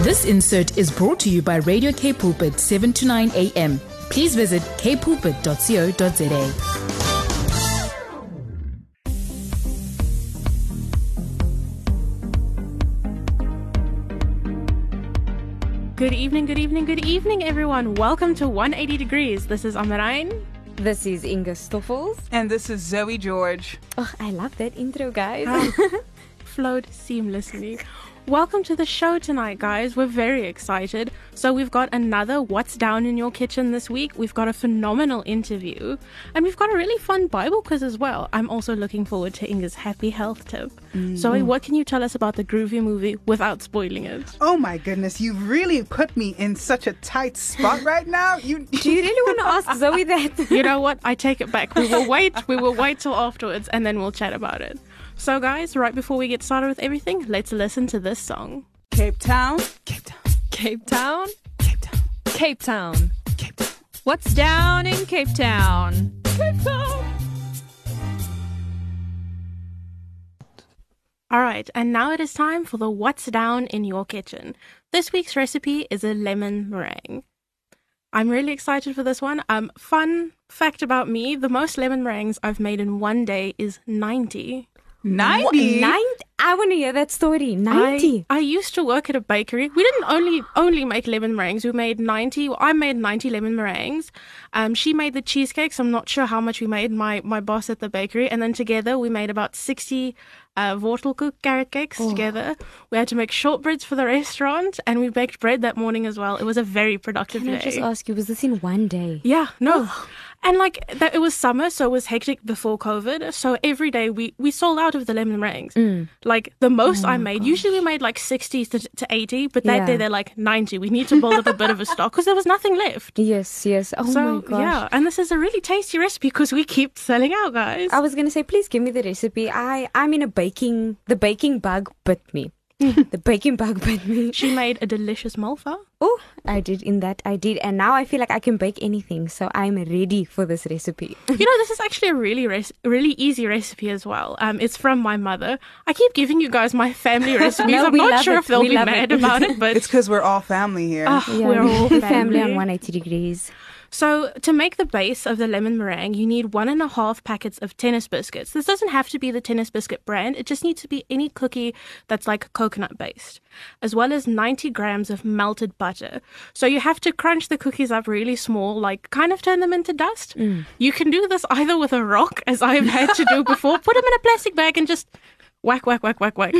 This insert is brought to you by Radio Cape Pulpit 7 to 9 a.m. Please visit capepulpit.co.za. Good evening, good evening, good evening, everyone. Welcome to 180 Degrees. This is Amarain. This is Inga Stoffels. And this is Zoe George. Oh, I love that intro, guys. Ah. Flowed seamlessly. Welcome to the show tonight, guys. We're very excited. So, we've got another What's Down in Your Kitchen this week. We've got a phenomenal interview, and we've got a really fun Bible quiz as well. I'm also looking forward to Inga's happy health tip. Mm. Zoe, what can you tell us about the Groovy movie without spoiling it? Oh my goodness, You've really put me in such a tight spot right now. You Do you really want to ask Zoe that? You know what? I take it back. We will wait. We will wait till afterwards, and then we'll chat about it. So, guys, right before we get started with everything, let's listen to this song. Cape Town, Cape Town, Cape Town? Cape Town, Cape Town. Cape Town. What's down in Cape Town? Cape Town. All right, and now it is time for the What's Down in Your Kitchen. This week's recipe is a lemon meringue. I'm really excited for this one. Um, fun fact about me: the most lemon meringues I've made in one day is 90. What, 90. Nine? I want to hear that story. 90. I, I used to work at a bakery. We didn't only only make lemon meringues. We made ninety. Well, I made ninety lemon meringues. Um, she made the cheesecakes. I'm not sure how much we made. My my boss at the bakery, and then together we made about sixty uh, wortelkoek carrot cakes Oh. together. We had to make shortbreads for the restaurant, and we baked bread that morning as well. It was a very productive Can I day. just ask you, was this in one day? Yeah, no. And like that, it was summer, so it was hectic before COVID. So every day we we sold out of the lemon meringues. Mm. Like the most I made, usually we made like sixty to, to eighty, but that Yeah. day they're like ninety. We need to build up a bit of a stock because there was nothing left. Yes, yes. Oh so my gosh. yeah, and this is a really tasty recipe because we keep selling out, guys. I was gonna say, please give me the recipe. I I'm in a baking. The baking bug bit me. the baking bug bit me. She made a delicious malva. Oh, I did in that. I did, and now I feel like I can bake anything. So I'm ready for this recipe. You know, this is actually a really res- really easy recipe as well. Um, it's from my mother. I keep giving you guys my family recipes. No, I'm not sure it. if they'll We be mad it. about it, but It's because we're all family here. ah, we're all family on 180 degrees. So, to make the base of the lemon meringue, you need one and a half packets of tennis biscuits. This doesn't have to be the tennis biscuit brand, it just needs to be any cookie that's like coconut based, as well as 90 grams of melted butter. So, you have to crunch the cookies up really small, like kind of turn them into dust. You can do this either with a rock, as I've had to do before, put them in a plastic bag and just whack, whack, whack, whack, whack.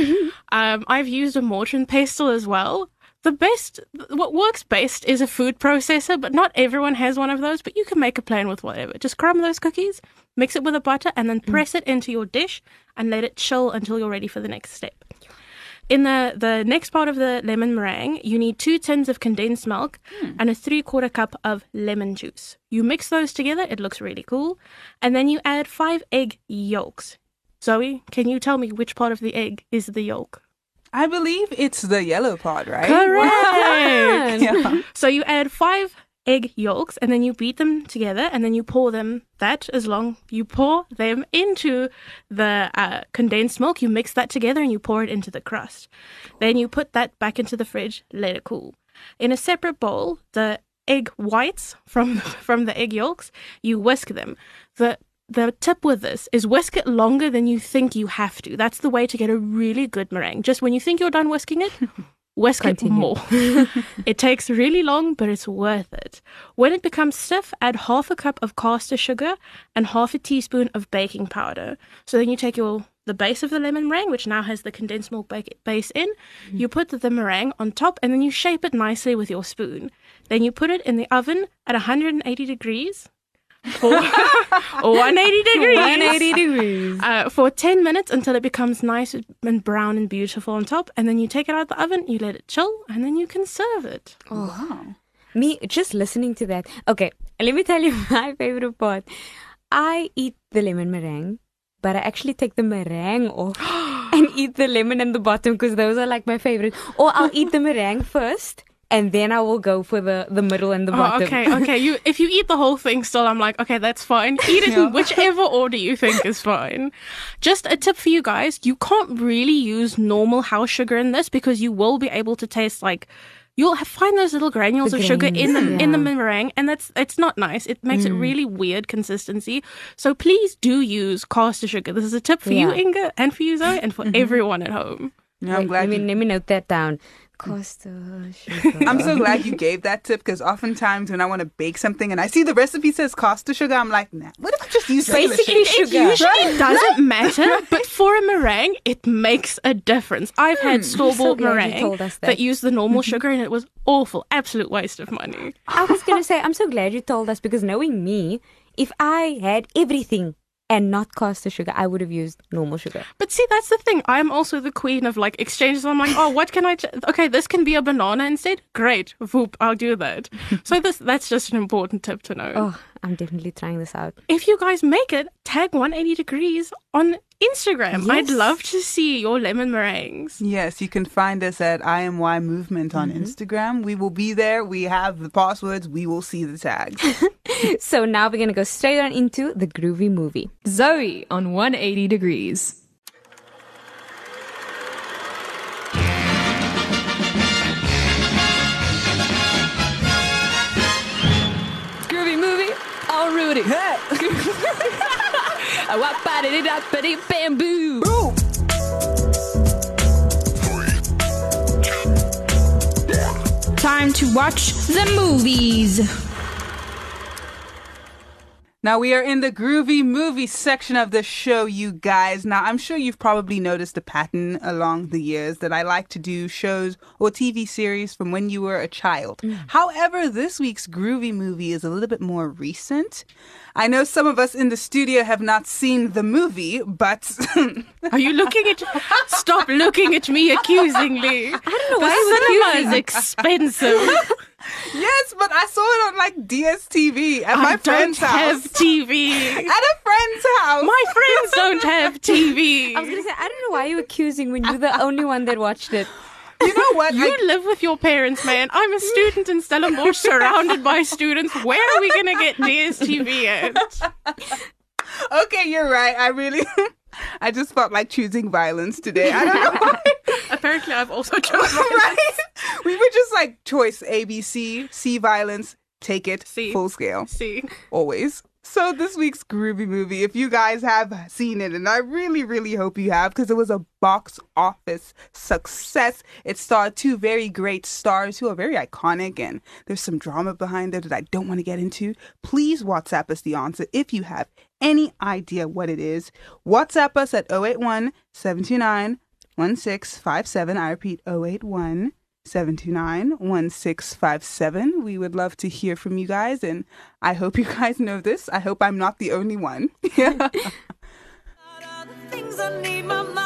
um, I've used a mortar and pestle as well. The best, what works best is a food processor, but not everyone has one of those. But you can make a plan with whatever. Just crumb those cookies, mix it with the butter, and then mm. press it into your dish and let it chill until you're ready for the next step. In the, the next part of the lemon meringue, you need two tins of condensed milk hmm. and a three quarter cup of lemon juice. You mix those together, it looks really cool. And then you add five egg yolks. Zoe, can you tell me which part of the egg is the yolk? I believe it's the yellow part, right? Correct. Yeah. So you add five egg yolks and then you beat them together and then you pour them that as long you pour them into the uh, condensed milk you mix that together and you pour it into the crust then you put that back into the fridge let it cool in a separate bowl the egg whites from from the egg yolks you whisk them the the tip with this is whisk it longer than you think you have to. That's the way to get a really good meringue. Just when you think you're done whisking it, whisk Continue. it more. it takes really long, but it's worth it. When it becomes stiff, add half a cup of caster sugar and half a teaspoon of baking powder. So then you take your the base of the lemon meringue, which now has the condensed milk ba- base in. Mm-hmm. You put the meringue on top, and then you shape it nicely with your spoon. Then you put it in the oven at 180 degrees for 180 degrees. 180 degrees. Uh, for 10 minutes until it becomes nice and brown and beautiful on top. And then you take it out of the oven, you let it chill, and then you can serve it. Wow. Me just listening to that. Okay, let me tell you my favorite part. I eat the lemon meringue, but I actually take the meringue off and eat the lemon and the bottom because those are like my favorite. Or I'll eat the meringue first and then I will go for the the middle and the Oh, bottom. okay, okay. You if you eat the whole thing still, I'm like, okay, that's fine. Eat it in whichever order you think is fine. Just a tip for you guys: you can't really use normal house sugar in this because you will be able to taste like you'll have, find those little granules The of sugar in the grains, in the meringue, and that's it's not nice. It makes it mm. really weird consistency. So please do use caster sugar. This is a tip for you, Inga, and for you, Zoe, and for mm-hmm. everyone at home. Yeah, I'm glad. let me you- let me note that down. Costa sugar. I'm so glad you gave that tip because oftentimes when I want to bake something and I see the recipe says caster sugar, I'm like, nah, what if I just use regular Basically sugar? It sugar. usually doesn't matter, but for a meringue, it makes a difference. I've had hmm. store bought glad you meringue that. that. used the normal mm-hmm. sugar and it was awful. Absolute waste of money. I was gonna say I'm so glad you told us because knowing me, if I had everything and not caster sugar, I would have used normal sugar. But see, that's the thing. I'm also the queen of like exchanges. I'm like, oh, what can I? Ch- okay, this can be a banana instead. Great, Voop, I'll do that. so this that's just an important tip to know. Oh, I'm definitely trying this out. If you guys make it, tag 180 degrees on Instagram. I'd love to see your lemon meringues. Yes, you can find us at IMY Movement on mm-hmm. Instagram. We will be there. We have the passwords. We will see the tags. So now we're gonna go straight on into the groovy movie. Zoe on 180 degrees. Groovy movie. All Rudy. Wap ba da da bamboo. Time to watch the movies. Now we are in the groovy movie section of the show, you guys. Now I'm sure you've probably noticed a pattern along the years that I like to do shows or TV series from when you were a child. Mm. However, this week's groovy movie is a little bit more recent. I know some of us in the studio have not seen the movie, but Are you looking at? Stop looking at me accusingly. I don't know why the cinema is expensive. yes, but I saw it on like DSTV at my I don't friend's have house. TV. At a friend's house. My friends don't have TV. I was gonna say I don't know why you're accusing when you're the only one that watched it. you know what? You I- live with your parents, man. I'm a student in Stellenbosch, surrounded by students. Where are we gonna get DSTV at? okay, you're right. I really, I just felt like choosing violence today. I don't know why. Apparently, I've also chosen. right? We were just like choice A, B, C, C violence, take it, C. full scale, See, always. So this week's groovy movie, if you guys have seen it, and I really, really hope you have, because it was a box office success. It starred two very great stars who are very iconic, and there's some drama behind there that I don't want to get into. Please WhatsApp us the answer if you have any idea what it is. WhatsApp us at 081 729 1657. I repeat, 081 729 1657. We would love to hear from you guys, and I hope you guys know this. I hope I'm not the only one.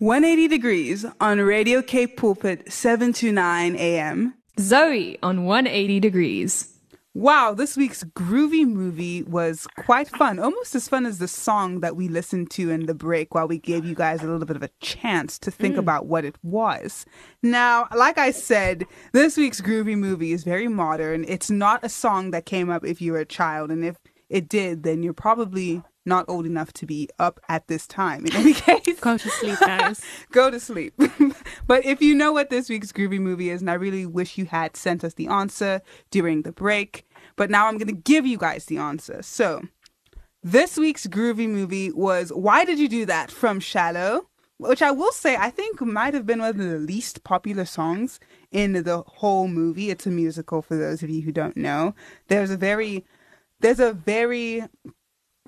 180 degrees on Radio Cape Pulpit, 7 to 9 a.m. Zoe on 180 degrees. Wow, this week's groovy movie was quite fun. Almost as fun as the song that we listened to in the break while we gave you guys a little bit of a chance to think mm. about what it was. Now, like I said, this week's groovy movie is very modern. It's not a song that came up if you were a child, and if it did, then you're probably not old enough to be up at this time. In any case, go to sleep, guys. go to sleep. but if you know what this week's groovy movie is, and I really wish you had sent us the answer during the break, but now I'm going to give you guys the answer. So, this week's groovy movie was Why Did You Do That from Shallow, which I will say I think might have been one of the least popular songs in the whole movie. It's a musical for those of you who don't know. There's a very there's a very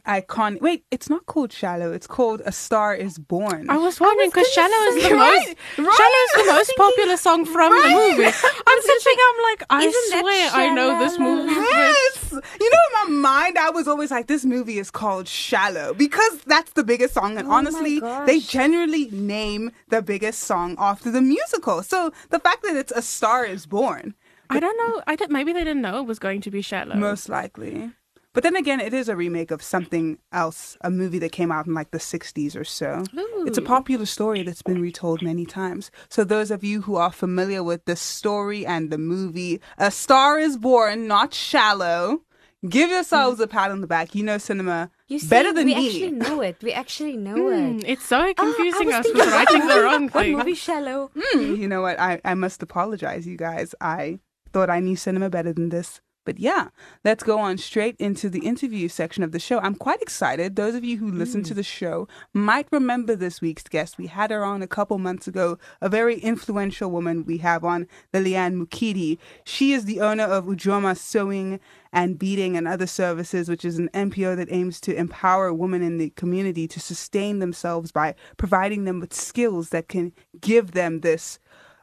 iconic. Wait, it's not called Shallow. It's called A Star Is Born. I was wondering because Shallow is the Right, most right. Shallow is the most thinking- popular song from the movie. I'm sitting, I'm like, I swear I know this movie. Yes. You know, in my mind, I was always like, this movie is called Shallow because that's the biggest song. And Oh honestly, they generally name the biggest song after the musical. So the fact that it's A Star is Born, I don't know. I did, maybe they didn't know it was going to be Shallow. most likely. But then again, it is a remake of something else, a movie that came out in like the 60s or so. It's a popular story that's been retold many times. So, those of you who are familiar with the story and the movie, A Star is Born, not Shallow, give yourselves a pat on the back. You know cinema You see, better than we me. actually know it. We actually know Hmm, it. it's so Oh, confusing was us with writing the wrong thing. What movie shallow? Hmm, you know what? I, I must apologize, you guys. I thought I knew cinema better than this. But yeah, let's go on straight into the interview section of the show. I'm quite excited. Those of you who listen to mm. the show might remember this week's guest. We had her on a couple months ago, a very influential woman we have on, Liliane Mukidi. She is the owner of Umoja Sewing and Beading and Other Services, which is an NPO that aims to empower women in the community to sustain themselves by providing them with skills that can give them this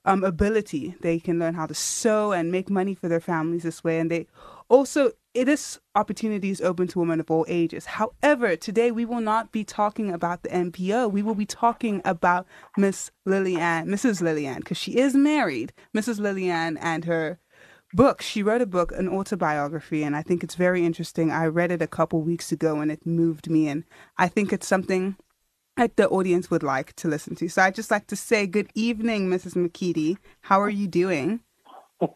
um, ability. They can learn how to sew and make money for their families this way. And they also, it is opportunities open to women of all ages. However, today we will not be talking about the NPO. We will be talking about Miss Lillian, Mrs. Lillian, because she is married, Mrs. Lillian, and her book. She wrote a book, an autobiography, and I think it's very interesting. I read it a couple weeks ago and it moved me, and I think it's something that the audience would like to listen to. So I'd just like to say good evening, Mrs. Mukidi. How are you doing?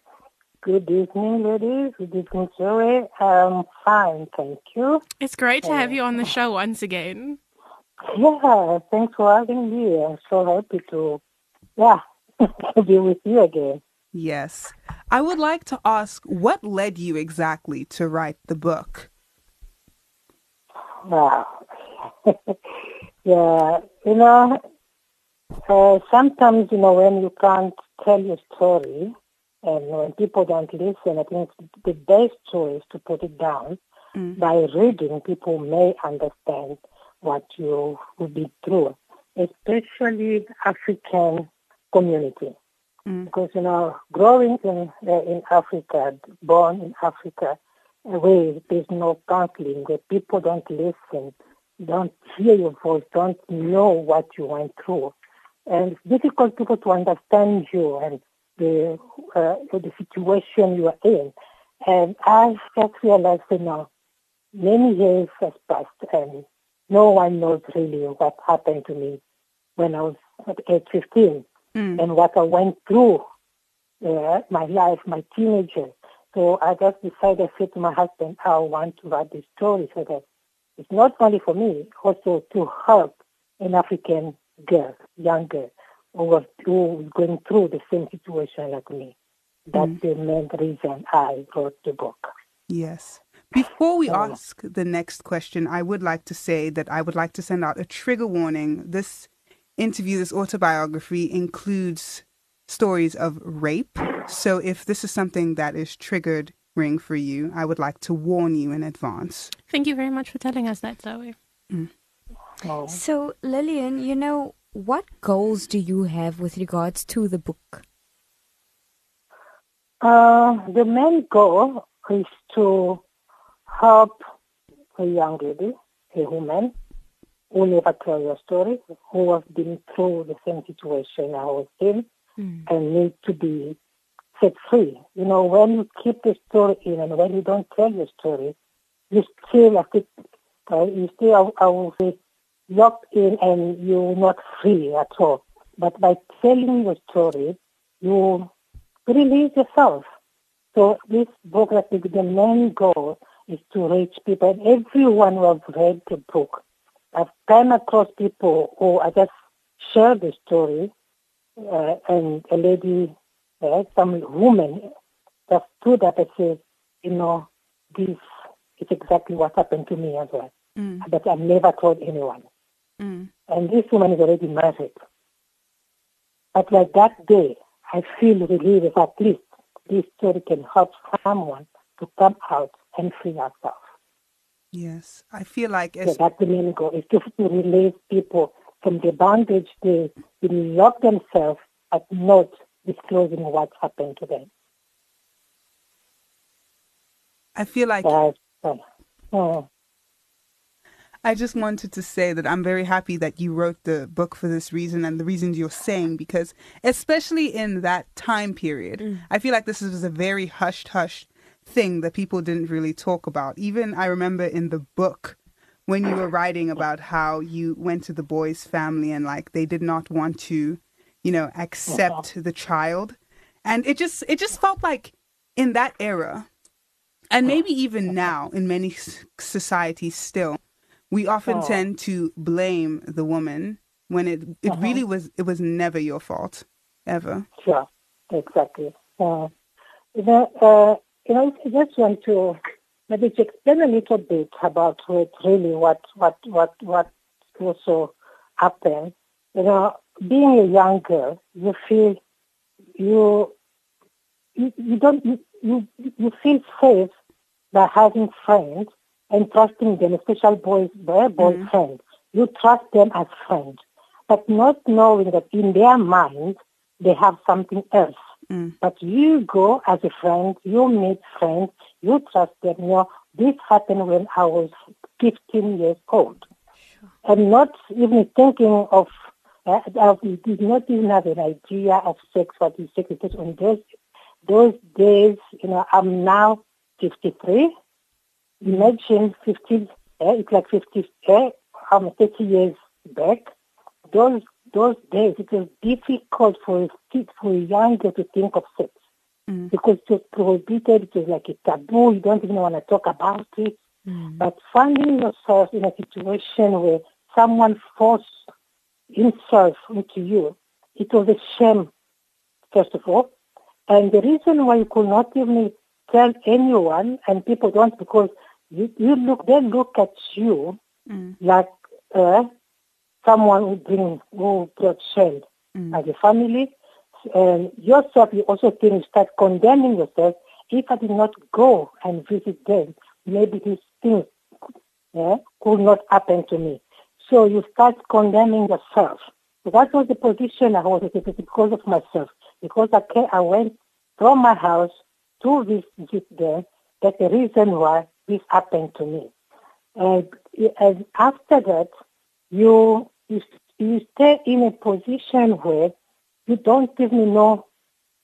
Good evening, ladies. Good evening, Zoe. I'm fine, thank you. It's great to have you on the show once again. Yeah, thanks for having me. I'm so happy to, yeah, to be with you again. Yes. I would like to ask what led you exactly to write the book? Wow. yeah, you know, uh, sometimes, you know, when you can't tell your story and when people don't listen, I think the best choice to put it down Mm. by reading, people may understand what you will be through, especially African community. Mm. Because, you know, growing in, uh, in Africa, born in Africa, where there's no counseling, where people don't listen, don't hear your voice, don't know what you went through. And it's difficult people to understand you and the, uh, the situation you are in. And I just realized, you know, many years has passed and no one knows really what happened to me when I was at age 15 Mm. and what I went through uh, my life, my teenager. So I just decided, I said to my husband, I want to write this story so that it's not only for me, also to help an African girl, young girl, who was who was going through the same situation like me. That's mm. the main reason I wrote the book. Yes. Before we ask the next question, I would like to say that I would like to send out a trigger warning. This interview, this autobiography, includes stories of rape. So if this is something that is triggered ring for you, I would like to warn you in advance. Thank you very much for telling us that, Zoe. Oh. So, Lillian, you know, what goals do you have with regards to the book? Uh, the main goal is to help a young lady, a woman, who never tell your story, who has been through the same situation I was in, and need to be set free. You know, when you keep the story in and when you don't tell your story, you still have to, uh, you still, I will say, locked in and you're not free at all. But by telling your story, you release yourself. So this book, I think the main goal is to reach people. And everyone who has read the book, I've come across people who I just share the story, uh, and a lady, uh, some woman, just stood up and said, you know, this is exactly what happened to me as well. Mm. But I've never told anyone. Mm. And this woman is already married. But like that day, I feel relieved at least this story can help someone to come out and free herself. Yes, I feel like So it's that's the main goal, is to, to release people from the bondage they, they lock themselves but not disclosing what's happened to them. I feel like That's, uh, mm, I just wanted to say that I'm very happy that you wrote the book for this reason and the reasons you're saying because especially in that time period, I feel like this was a very hushed hush thing that people didn't really talk about. Even I remember in the book when you were writing about how you went to the boy's family and like they did not want to, you know, accept the child. And it just it just felt like in that era and maybe even now in many societies still we often Oh. tend to blame the woman when it it really was it was never your fault ever sure, exactly. Uh, you know, uh, you know, I just want to maybe to explain a little bit about what really what what what what also happened. You know, being a young girl, you feel you you, you don't you, you you feel safe by having friends and trusting them, especially boys, their mm-hmm. boyfriends. You trust them as friends, but not knowing that in their mind they have something else. Mm. But you go as a friend, you meet friends, you trust them. You know, this happened when I was 15 years old. And not even thinking of, uh, I did not even have an idea of sex, what is sex, because on those, those days, you know, I'm now 53. Imagine 50, uh, it's like 50, uh, I'm 30 years back. Those those days, it was difficult for a kid, for a young girl to think of sex because it was prohibited. It was like a taboo. You don't even want to talk about it. But finding yourself in a situation where someone forced himself into you, it was a shame, first of all. And the reason why you could not even tell anyone, and people don't, because you, you look, they look at you mm. like uh, someone who bring who brought shame mm. as a family. And yourself, you also think you start condemning yourself. If I did not go and visit them, maybe these things yeah, could not happen to me. So you start condemning yourself. So that was the position I was in because of myself. Because I, came, I went from my house to visit them. That's the reason why this happened to me. And, and after that, you, you you stay in a position where you don't even know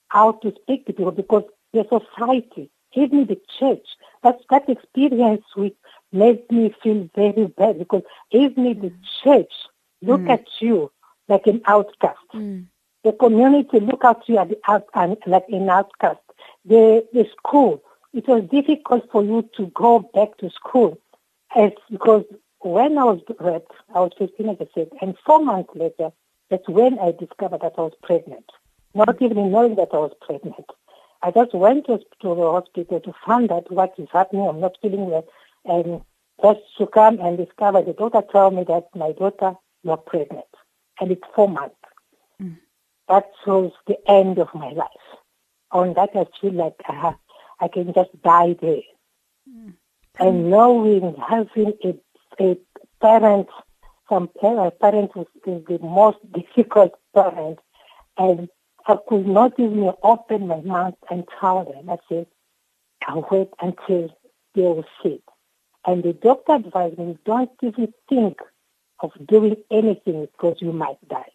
how to speak to people because the society, even the church, that that experience which made me feel very bad because even the mm. church look mm. at you like an outcast. Mm. The community look at you the out, like an outcast. The the school, it was difficult for you to go back to school as because when I was raped, I was 15 as I said, and four months later, that's when I discovered that I was pregnant. Not even knowing that I was pregnant. I just went to, to the hospital to find out what is happening. I'm not feeling well. And just to come and discover the doctor told me that my daughter was pregnant. And it's four months. That was the end of my life. On that, I feel like uh, I can just die there. And knowing, having a, a parent, some parent, parent was is the most difficult parent, and I could not even open my mouth and tell them. I said, I'll wait until they will see. And the doctor advised me, don't even think of doing anything because you might die.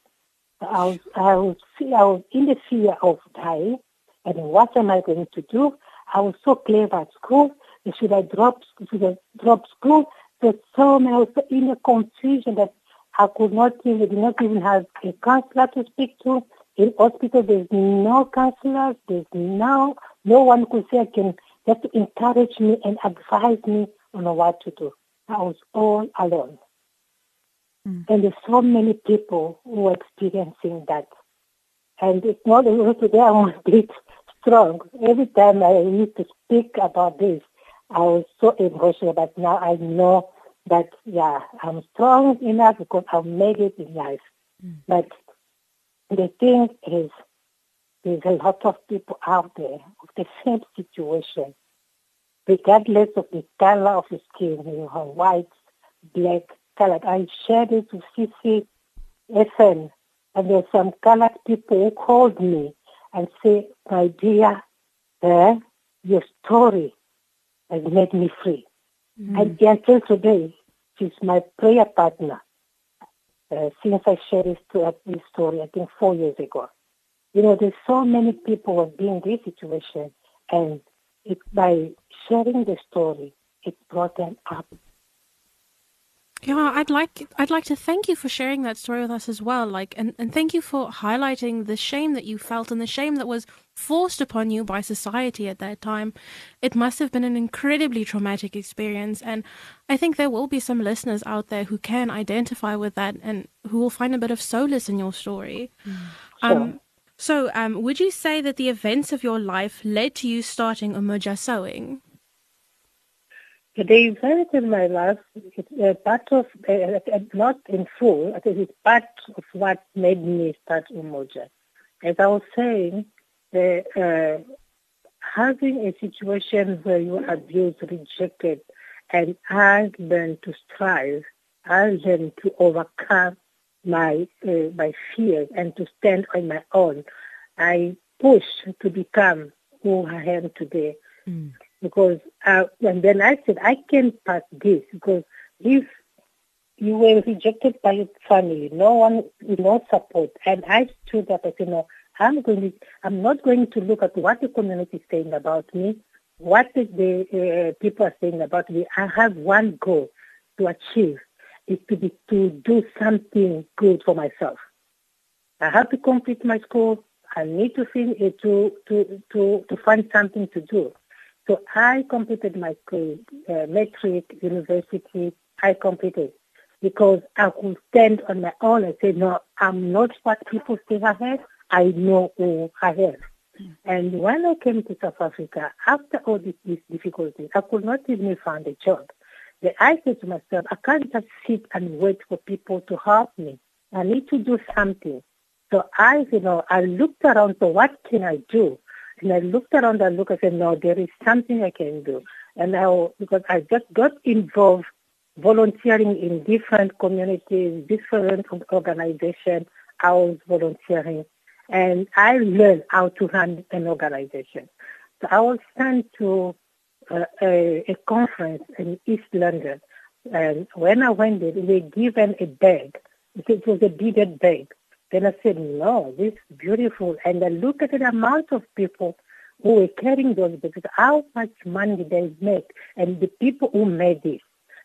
I was, I was, I was in the fear of dying, and what am I going to do? I was so clever at school. Should I drop? Should I drop school? So, so I was in a confusion that I could not even, did not even have a counselor to speak to. In hospital, there's no counselors. There's no no one could say I can just encourage me and advise me on what to do. I was all alone. Hmm. And there's so many people who are experiencing that. And it's not even today I'm a bit strong. Every time I used to speak about this, I was so emotional, but now I know that, yeah, I'm strong enough because I've made it in life. Hmm. But the thing is, there's a lot of people out there with the same situation. Regardless of the color of the skin, you know, white, black, colored. I shared it with CC FN, and there's some colored people who called me and say, my dear, eh, your story has made me free. And until today, she's my prayer partner. Uh, since I shared this, to, this story, I think four years ago. You know, there's so many people who have been in this situation, and it, by sharing the story, it brought them up. Yeah, I'd like I'd like to thank you for sharing that story with us as well. Like and, and thank you for highlighting the shame that you felt and the shame that was forced upon you by society at that time. It must have been an incredibly traumatic experience and I think there will be some listeners out there who can identify with that and who will find a bit of solace in your story. Um so um would you say that the events of your life led to you starting Umoja Sewing? The events in my life is uh, part of, uh, uh, not in full, I think it's part of what made me start Umoja. As I was saying, the, uh, having a situation where you are abused, rejected, and I learned to strive, I learned to overcome my uh, my fears and to stand on my own. I pushed to become who I am today because uh, and then I said I can pass this because if you were rejected by your family, no one, no support, and I stood up and said, no, I'm going to, I'm not going to look at what the community is saying about me, what the, the uh, people are saying about me. I have one goal to achieve is to be to do something good for myself. I have to complete my school. I need to fin- uh, to to to to find something to do. So I completed my school, uh, matric, university. I completed because I could stand on my own and say, no, I'm not what people say I have. I know who I have. And when I came to South Africa, after all these difficulties, I could not even find a job. Then I said to myself, I can't just sit and wait for people to help me. I need to do something. So I, you know, I looked around, so what can I do? And I looked around and looked, I said, no, there is something I can do. And I, because I just got involved volunteering in different communities, different organizations, I was volunteering. And I learned how to run an organization. So I was sent to uh, a, a conference in East London. And when I went there, they were given a bag. It was a beaded bag. Then I said, no, this is beautiful. And I look at the amount of people who were carrying those bags, how much money they make, and the people who made this.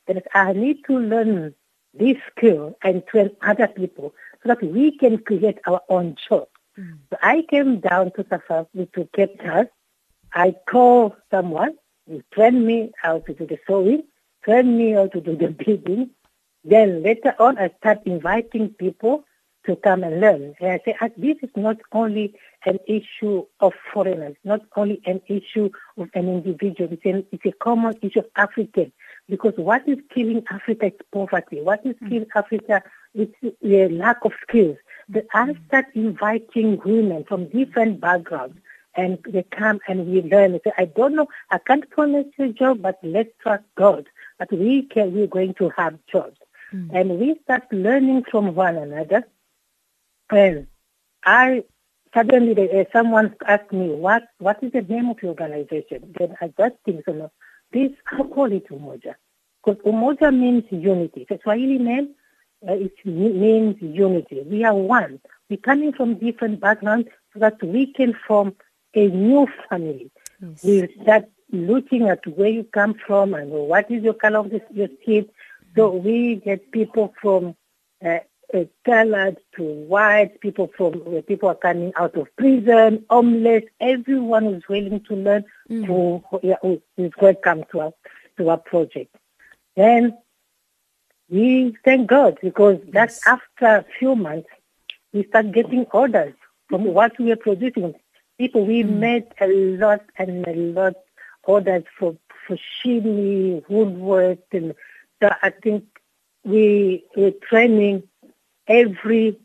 Then I need to learn this skill and train other people so that we can create our own job. So I came down to Africa to Cape Town. I called someone who trained me how to do the sewing, train me how to do the beading. Then later on, I start inviting people to come and learn. And I say, "Ah, this is not only an issue of foreigners, not only an issue of an individual. It's, an, it's a common issue of African. Because what is killing Africa is poverty. What is mm. killing Africa is the lack of skills. But I mm. start inviting women from different backgrounds and they come and we learn. They say, I don't know, I can't promise you a job, but let's trust God. But we can, we're going to have jobs. And we start learning from one another. And I suddenly uh, someone asked me, what what is the name of your organization? Then I just think, so no, this, I'll call it Umoja. Because Umoja means unity. The Swahili name, uh, it means unity. We are one. We're coming from different backgrounds so that we can form a new family. We start looking at where you come from and what is your color of the, your skin. So we get people from uh, uh, colored to white, people from where people are coming out of prison, homeless. Everyone who's willing to learn who, yeah, who is welcome to our to our project. Then we thank God because that's after a few months we start getting orders from what we are producing. People we hmm. made a lot and a lot orders for for shimmy, woodwork, and so I think we were training every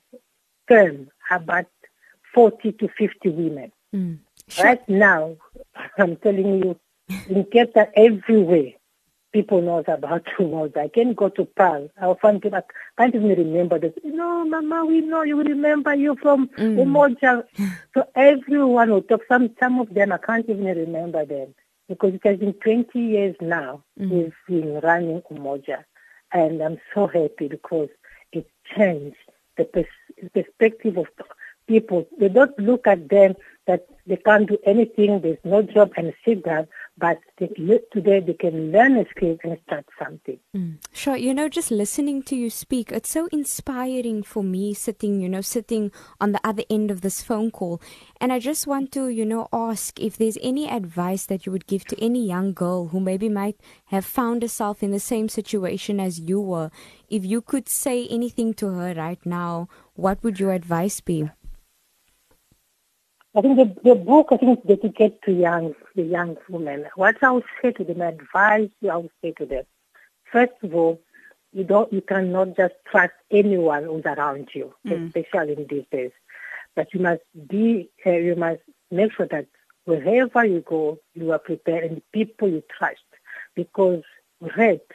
term about 40 to 50 women. Hmm. Right now, I'm telling you, In Town, everywhere, people knows about Umoja. I can go to Paarl. I'll find people, I can't even remember this. No, Mama, we know you remember you from mm. Umoja. so everyone will talk. Some, some of them, I can't even remember them because it has been 20 years now mm. we've been running Umoja. And I'm so happy because it changed the pers- perspective of people. They don't look at them that they can't do anything, there's no job and sit down, but today they can learn a skill and start something. Hmm. Sure, you know, just listening to you speak, it's so inspiring for me sitting, you know, sitting on the other end of this phone call. And I just want to, you know, ask if there's any advice that you would give to any young girl who maybe might have found herself in the same situation as you were. If you could say anything to her right now, what would your advice be? I think the, the book, I think, is dedicated to young, the young women. What I would say to them, advice I would say to them, first of all, you don't, you cannot just trust anyone who's around you, especially in these days. But you must be, uh, you must make sure that wherever you go, you are prepared and the people you trust, because rape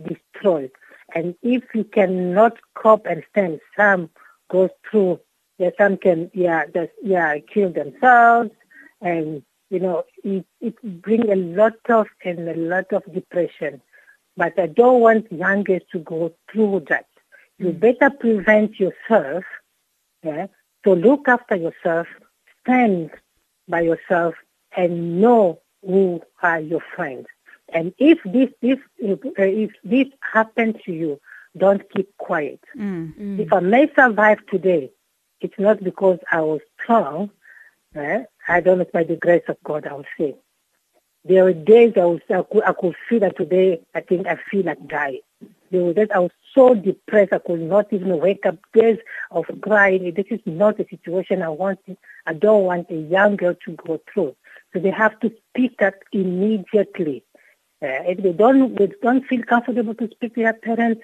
destroys. And if you cannot cope and stand, some goes through yeah, some can yeah just yeah kill themselves and you know it it brings a lot of and a lot of depression. But i don't want young girls to go through that. You better prevent yourself yeah? So look after yourself stand by yourself and know who are your friends. And if this if if, uh, if this happens to you don't keep quiet. If i may survive today it's not because I was strong. Eh? I don't know, by the grace of God, I will say. There were days I, was, I, could, I could feel that today, I think I feel like dying. There were days I was so depressed, I could not even wake up, days of crying. This is not a situation I want. I don't want a young girl to go through. So they have to speak up immediately. Uh, if they don't, they don't feel comfortable to speak to their parents,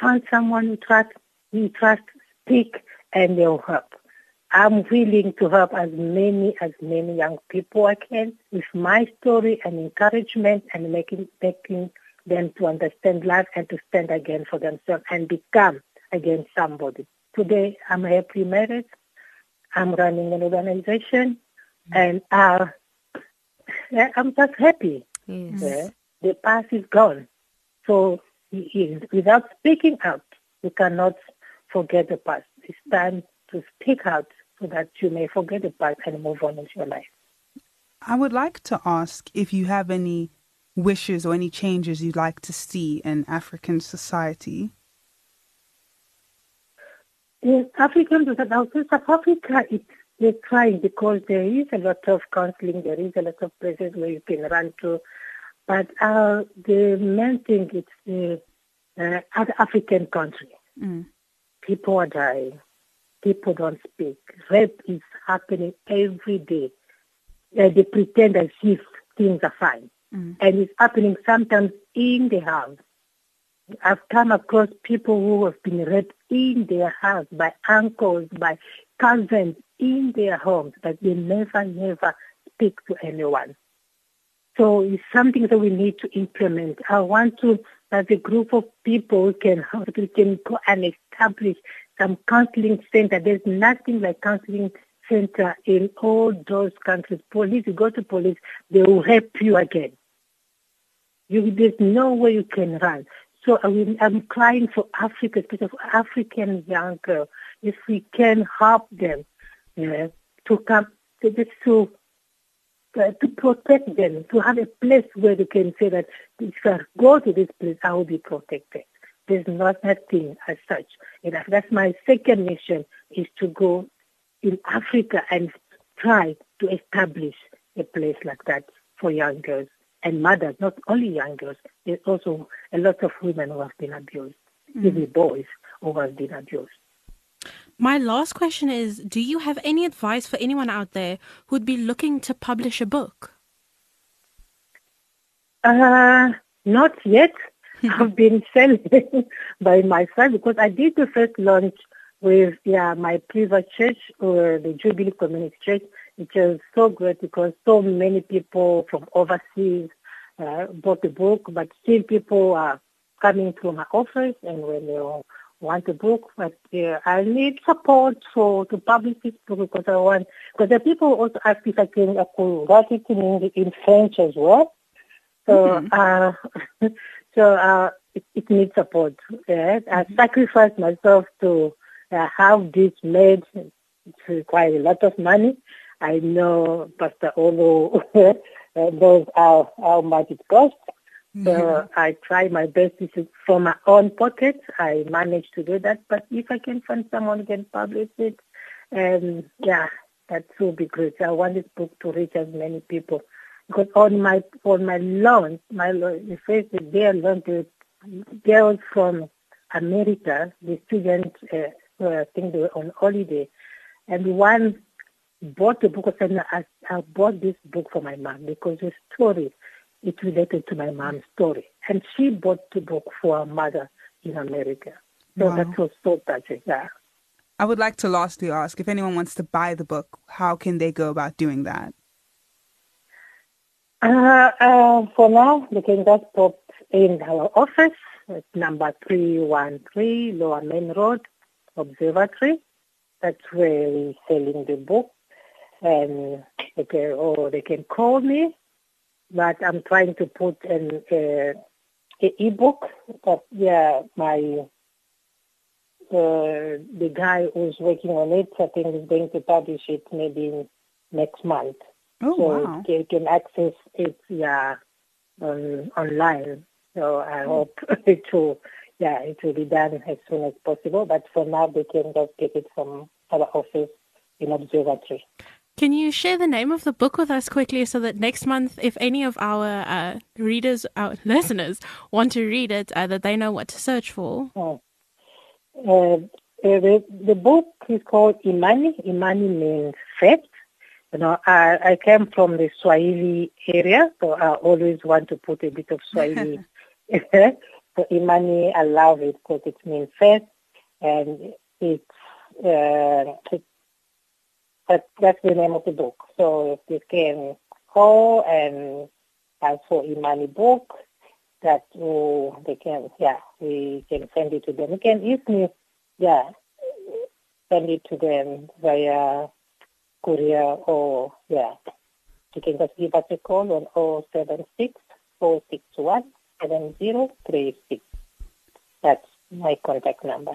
find someone you trust, you trust, speak, and they'll help. I'm willing to help as many as many young people I can with my story and encouragement and making making them to understand life and to stand again for themselves and become again somebody. Today I'm happily married. I'm running an organization and uh, I'm just happy. Yes. Yeah. The past is gone. So without speaking out, you cannot forget the past. It's time to speak out so that you may forget past and move on with your life. I would like to ask if you have any wishes or any changes you'd like to see in African society. In African South South Africa, it's they're trying because there is a lot of counseling, there is a lot of places where you can run to, but uh, the main thing is the uh, African country. Mm. People are dying. People don't speak. Rape is happening every day. Uh, they pretend as if things are fine. And it's happening sometimes in the house. I've come across people who have been raped in their house by uncles, by cousins in their homes, but they never, never speak to anyone. So it's something that we need to implement. I want to that a group of people can can go and establish some counseling center. There's nothing like counseling center in all those countries. Police, you go to police, they will help you again. You, there's no way you can run. So I will, I'm crying for Africa, especially for African young girls, if we can help them yeah, to come to this to uh, to protect them, to have a place where they can say that if I go to this place, I will be protected. There's not nothing as such. And that's my second mission is to go in Africa and try to establish a place like that for young girls and mothers, not only young girls. There's also a lot of women who have been abused, even boys who have been abused. My last question is Do you have any advice for anyone out there who'd be looking to publish a book? Uh, not yet. I've been selling by myself because I did the first launch with yeah my previous church or the Jubilee Community Church, which was so great because so many people from overseas uh, bought the book, but still people are coming to my office and when they want a book, but uh, I need support for to publish this book because I want because the people also ask if I can I could write it in in French as well. So uh, so uh, it, it needs support. Yeah? I sacrificed myself to uh, have this made. It requires a lot of money. I know Pastor Olo knows how, how much it costs. So I try my best. to, from my own pocket. I manage to do that. But if I can find someone who can publish it, um, yeah, that would be great. I want this book to reach as many people. Because on my on my launch, my the first day I launched it, girls from America, the students, uh, were, I think they were on holiday, and one bought the book and said, I, I bought this book for my mom because the story it related to my mom's story. And she bought the book for her mother in America. So Wow. that was so touching. Yeah. I would like to lastly ask if anyone wants to buy the book, how can they go about doing that? Uh, uh, for now, they can just pop in our office at number 313 Lower Main Road, Observatory. That's where we're selling the book. And they can, or they can call me. But I'm trying to put an uh, a ebook. But yeah, my uh, the guy who's working on it, I think, is going to publish it maybe next month Oh, so wow. you can access it yeah on online. So I hope it will yeah it will be done as soon as possible. But for now, they can just get it from our office in Observatory. Can you share the name of the book with us quickly so that next month, if any of our uh, readers, our listeners, want to read it, uh, that they know what to search for? Oh. Uh, the, the book is called Imani. Imani means faith. You know, I, I came from the Swahili area, so I always want to put a bit of Swahili. so Imani, I love it because it means faith, and it's uh, it, that, that's the name of the book. So if you can call and ask for Imani book that uh, they can, yeah, we can send it to them. You can easily, yeah, send it to them via courier or, yeah, you can just give us a call on 076 461 7036. That's my contact number.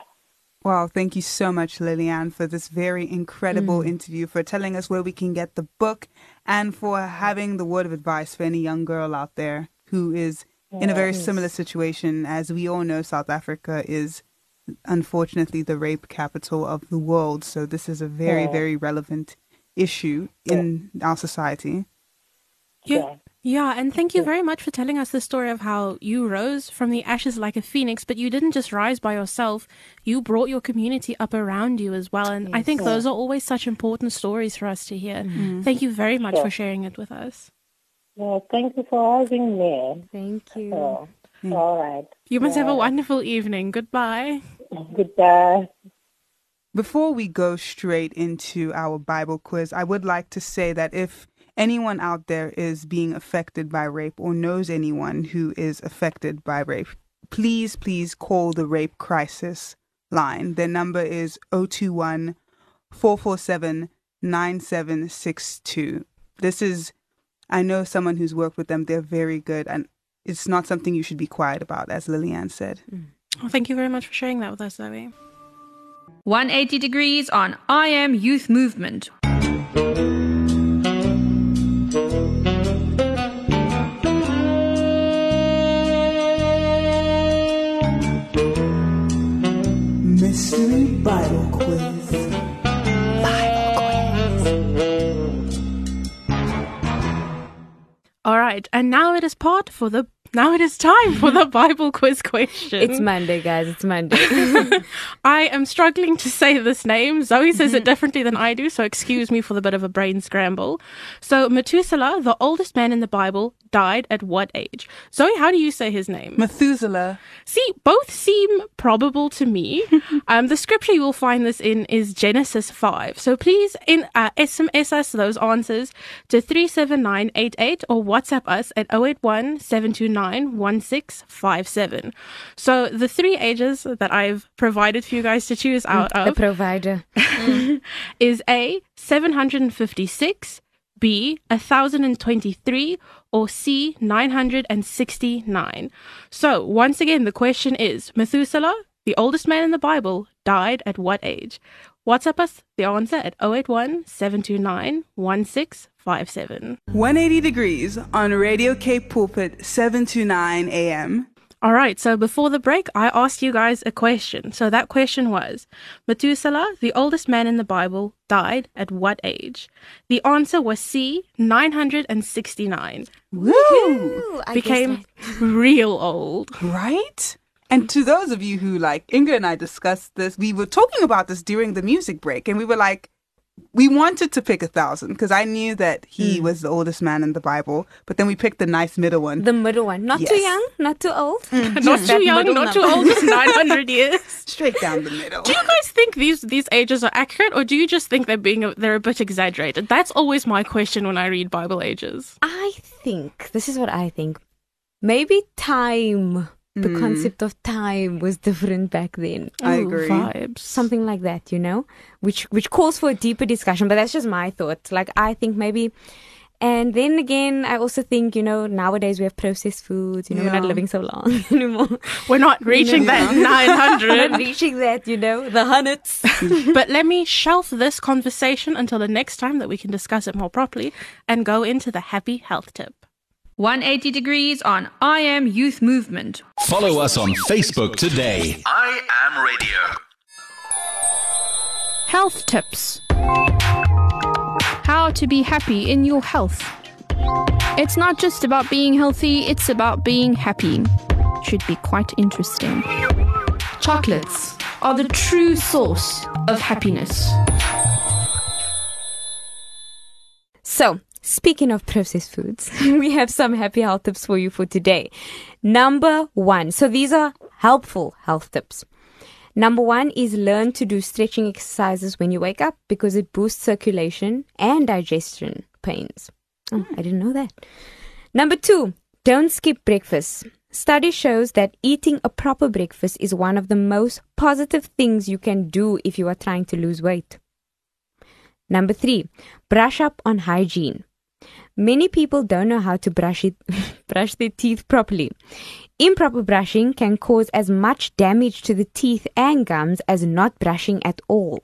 Wow, thank you so much, Liliane, for this very incredible mm. interview, for telling us where we can get the book, and for having the word of advice for any young girl out there who is in a very similar situation. As we all know, South Africa is unfortunately the rape capital of the world. So this is a very, Yeah. very relevant issue in our society. Yeah. Yeah, and thank you very much for telling us the story of how you rose from the ashes like a phoenix, but you didn't just rise by yourself. You brought your community up around you as well. And I think those are always such important stories for us to hear. Mm-hmm. Mm-hmm. Thank you very much Yeah. for sharing it with us. Yeah, thank you for having me. Thank you. So, mm. All right. You must have a wonderful evening. Goodbye. Goodbye. Before we go straight into our Bible quiz, I would like to say that if anyone out there is being affected by rape or knows anyone who is affected by rape, please, please call the Rape Crisis line. Their number is 021 447 9762. This is, I know someone who's worked with them, they're very good, and it's not something you should be quiet about, as Liliane said. Mm. Well, thank you very much for sharing that with us, Zoe. 180 degrees on I Am Youth Movement. Mystery Bible Quiz. All right, and now it is part for the. Now it is time for the Bible quiz question. It's Monday, guys. It's Monday. I am struggling to say this name. Zoe says it mm-hmm. differently than I do, so excuse me for the bit of a brain scramble. So, Methuselah, the oldest man in the Bible, died at what age? Zoe, how do you say his name? Methuselah. See, both seem probable to me. um, the scripture you will find this in is Genesis 5. So please in uh, SMS us those answers to 37988 or WhatsApp us at 081 1657. So the three ages that I've provided for you guys to choose out of. The provider. is A, 756, B, 1023, or C, 969. So, once again, the question is Methuselah, the oldest man in the Bible, died at what age? WhatsApp us the answer at 081 729 1657. 180 degrees on Radio Cape Pulpit 729 AM. All right, so before the break, I asked you guys a question. So that question was Methuselah, the oldest man in the Bible, died at what age? The answer was C, 969. Woo! I Became real old. Right? And to those of you who like Inga and I discussed this, we were talking about this during the music break, and we were like, we wanted to pick a thousand because I knew that he mm. was the oldest man in the Bible, but then we picked the nice middle one. The middle one. Not too young, not too old. Mm. Not too young, middle not too old, just 900 years. Straight down the middle. Do you guys think these these ages are accurate, or do you just think they're being a, they're a bit exaggerated? That's always my question when I read Bible ages. I think this is what I think. Maybe time, the mm. concept of time was different back then. I Ooh, agree. Vibes. Something like that, you know, which which calls for a deeper discussion. But that's just my thought. Like I think maybe. And then again, I also think, you know, nowadays we have processed foods, you know, we're not living so long anymore. We're not reaching that We're not 900. reaching that, you know, the hundreds. but let me shelf this conversation until the next time that we can discuss it more properly and go into the happy health tip. 180 degrees on I Am Youth Movement. Follow us on Facebook today. I am radio. Health tips. How to be happy in your health. It's not just about being healthy, it's about being happy. Should be quite interesting. Chocolates are the true source of happiness. So, speaking of processed foods, we have some happy health tips for you for today. Number one. So, these are helpful health tips. Number one is learn to do stretching exercises when you wake up because it boosts circulation and digestion pains. Oh, I didn't know that. Number two, don't skip breakfast. Study shows that eating a proper breakfast is one of the most positive things you can do if you are trying to lose weight. Number three, brush up on hygiene. Many people don't know how to brush it, brush their teeth properly. Improper brushing can cause as much damage to the teeth and gums as not brushing at all.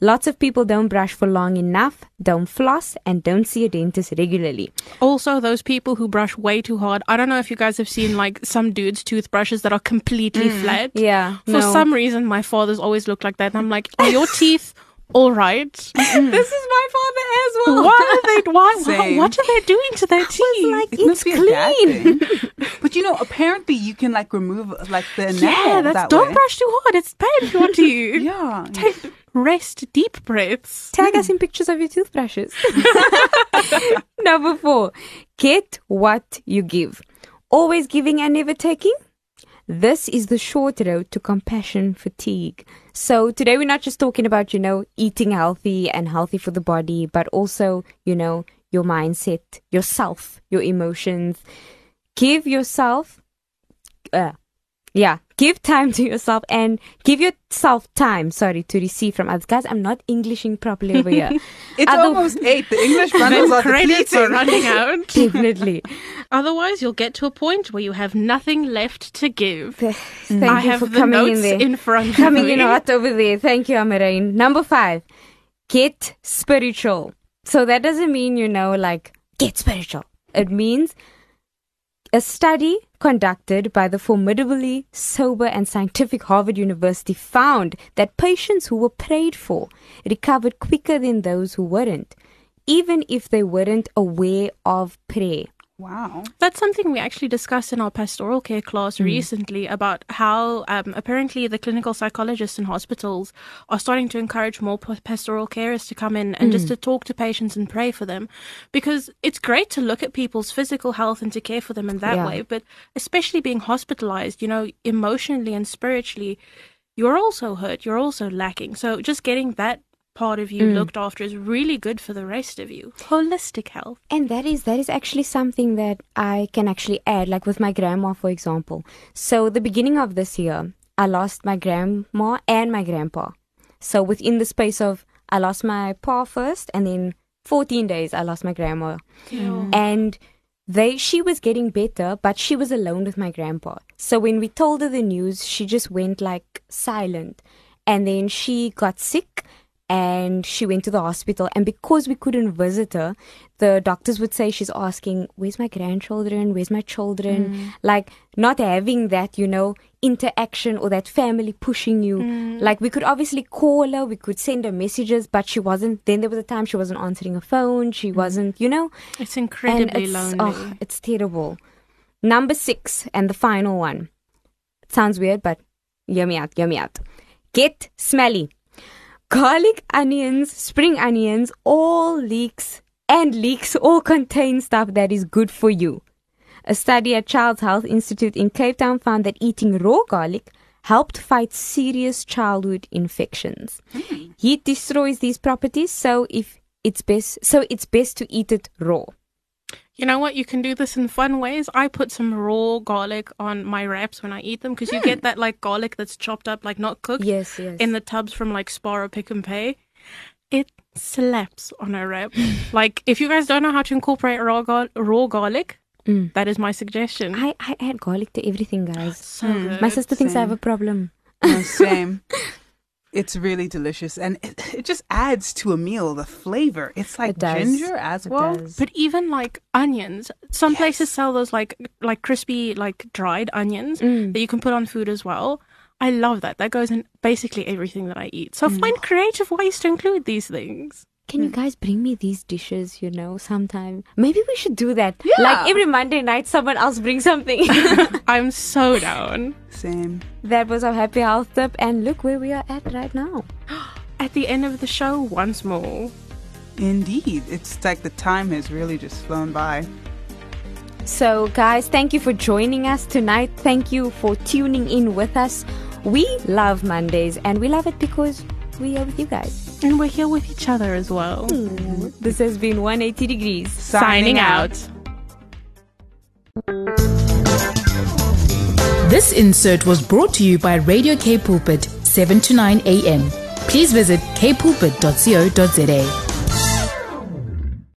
Lots of people don't brush for long enough, don't floss, and don't see a dentist regularly. Also, those people who brush way too hard. I don't know if you guys have seen like some dudes' toothbrushes that are completely mm, flat. Yeah, For no. some reason, my father's always looked like that. And I'm like, are your teeth all right? this is my father as well. Why are they? Why? Same. What are they doing to their teeth? like, It it's must be a dad clean. but you know, apparently you can like remove like the yeah, that's that don't way. brush too hard. It's bad if you want to. Yeah. Take rest, deep breaths. Tag us hmm. in pictures of your toothbrushes. Number four, get what you give. Always giving and never taking. This is the short road to compassion fatigue. So today we're not just talking about, you know, eating healthy and healthy for the body, but also, you know, your mindset, yourself, your emotions. Give yourself, uh, yeah, give time to yourself and give yourself time, sorry, to receive from others. Guys, I'm not Englishing properly over here. It's Other- almost eight. The English bundles are credits are running out. Definitely. Otherwise, you'll get to a point where you have nothing left to give. Mm. Thank I you have for the coming notes in there. in front of coming me. in hot over there. Thank you, Amarain. Number five, get spiritual. So that doesn't mean, you know, like, get spiritual. It means a study conducted by the formidably sober and scientific Harvard University found that patients who were prayed for recovered quicker than those who weren't, even if they weren't aware of prayer. Wow. That's something we actually discussed in our pastoral care class recently about how um, apparently the clinical psychologists in hospitals are starting to encourage more pastoral carers to come in and just to talk to patients and pray for them. Because it's great to look at people's physical health and to care for them in that Yeah. way, but especially being hospitalized, you know, emotionally and spiritually, you're also hurt, you're also lacking. So just getting that part of you mm. looked after is really good for the rest of you. Holistic health. And that is that is actually something that I can actually add, like with my grandma, for example. So the beginning of this year, I lost my grandma and my grandpa. So within the space of I lost my pa first, and then 14 days I lost my grandma. And they she was getting better, but she was alone with my grandpa. So when we told her the news, she just went like silent. And then she got sick and she went to the hospital. And because we couldn't visit her the doctors would say she's asking where's my grandchildren? Where's my children? Mm. Like not having that you know interaction or that family pushing you. Mm. Like we could obviously call her we could send her messages but she wasn't then there was a time she wasn't answering her phone she mm. wasn't you know? It's incredibly it's, lonely. oh, it's terrible. Number six and the final one. It sounds weird but hear me out hear me out. Get smelly garlic, onions, spring onions, all leeks and leeks all contain stuff that is good for you. A study at Child's Health Institute in Cape Town found that eating raw garlic helped fight serious childhood infections. Hmm. Heat destroys these properties, so if it's best so it's best to eat it raw. You know what? You can do this in fun ways. I put some raw garlic on my wraps when I eat them because you get that like garlic that's chopped up, like not cooked, Yes, yes. in the tubs from like Spar or Pick n Pay. It slaps on a wrap. like if you guys don't know how to incorporate raw gar- raw garlic, Mm. that is my suggestion. I, I add garlic to everything, guys. so good. My sister thinks I have a problem. No, same. It's really delicious, and it, it just adds to a meal the flavor. It's like It ginger as It well. does. But even like onions, some places sell those like like crispy like dried onions Mm. that you can put on food as well. I love that. That goes in basically everything that I eat. So find creative ways to include these things. Can you hmm. guys bring me these dishes, you know, sometime? Maybe we should do that. Yeah. Like every Monday night, someone else brings something. I'm so down. Same. that was our happy health tip, and look where we are at right now. At the end of the show, once more. Indeed. It's like the time has really just flown by. So, guys, thank you for joining us tonight. Thank you for tuning in with us. We love Mondays, and we love it because we are with you guys. And we're here with each other as well. Mm. This has been 180 Degrees. Signing out. This insert was brought to you by Radio Cape Pulpit, 7 to 9 a.m. Please visit capepulpit.co.za.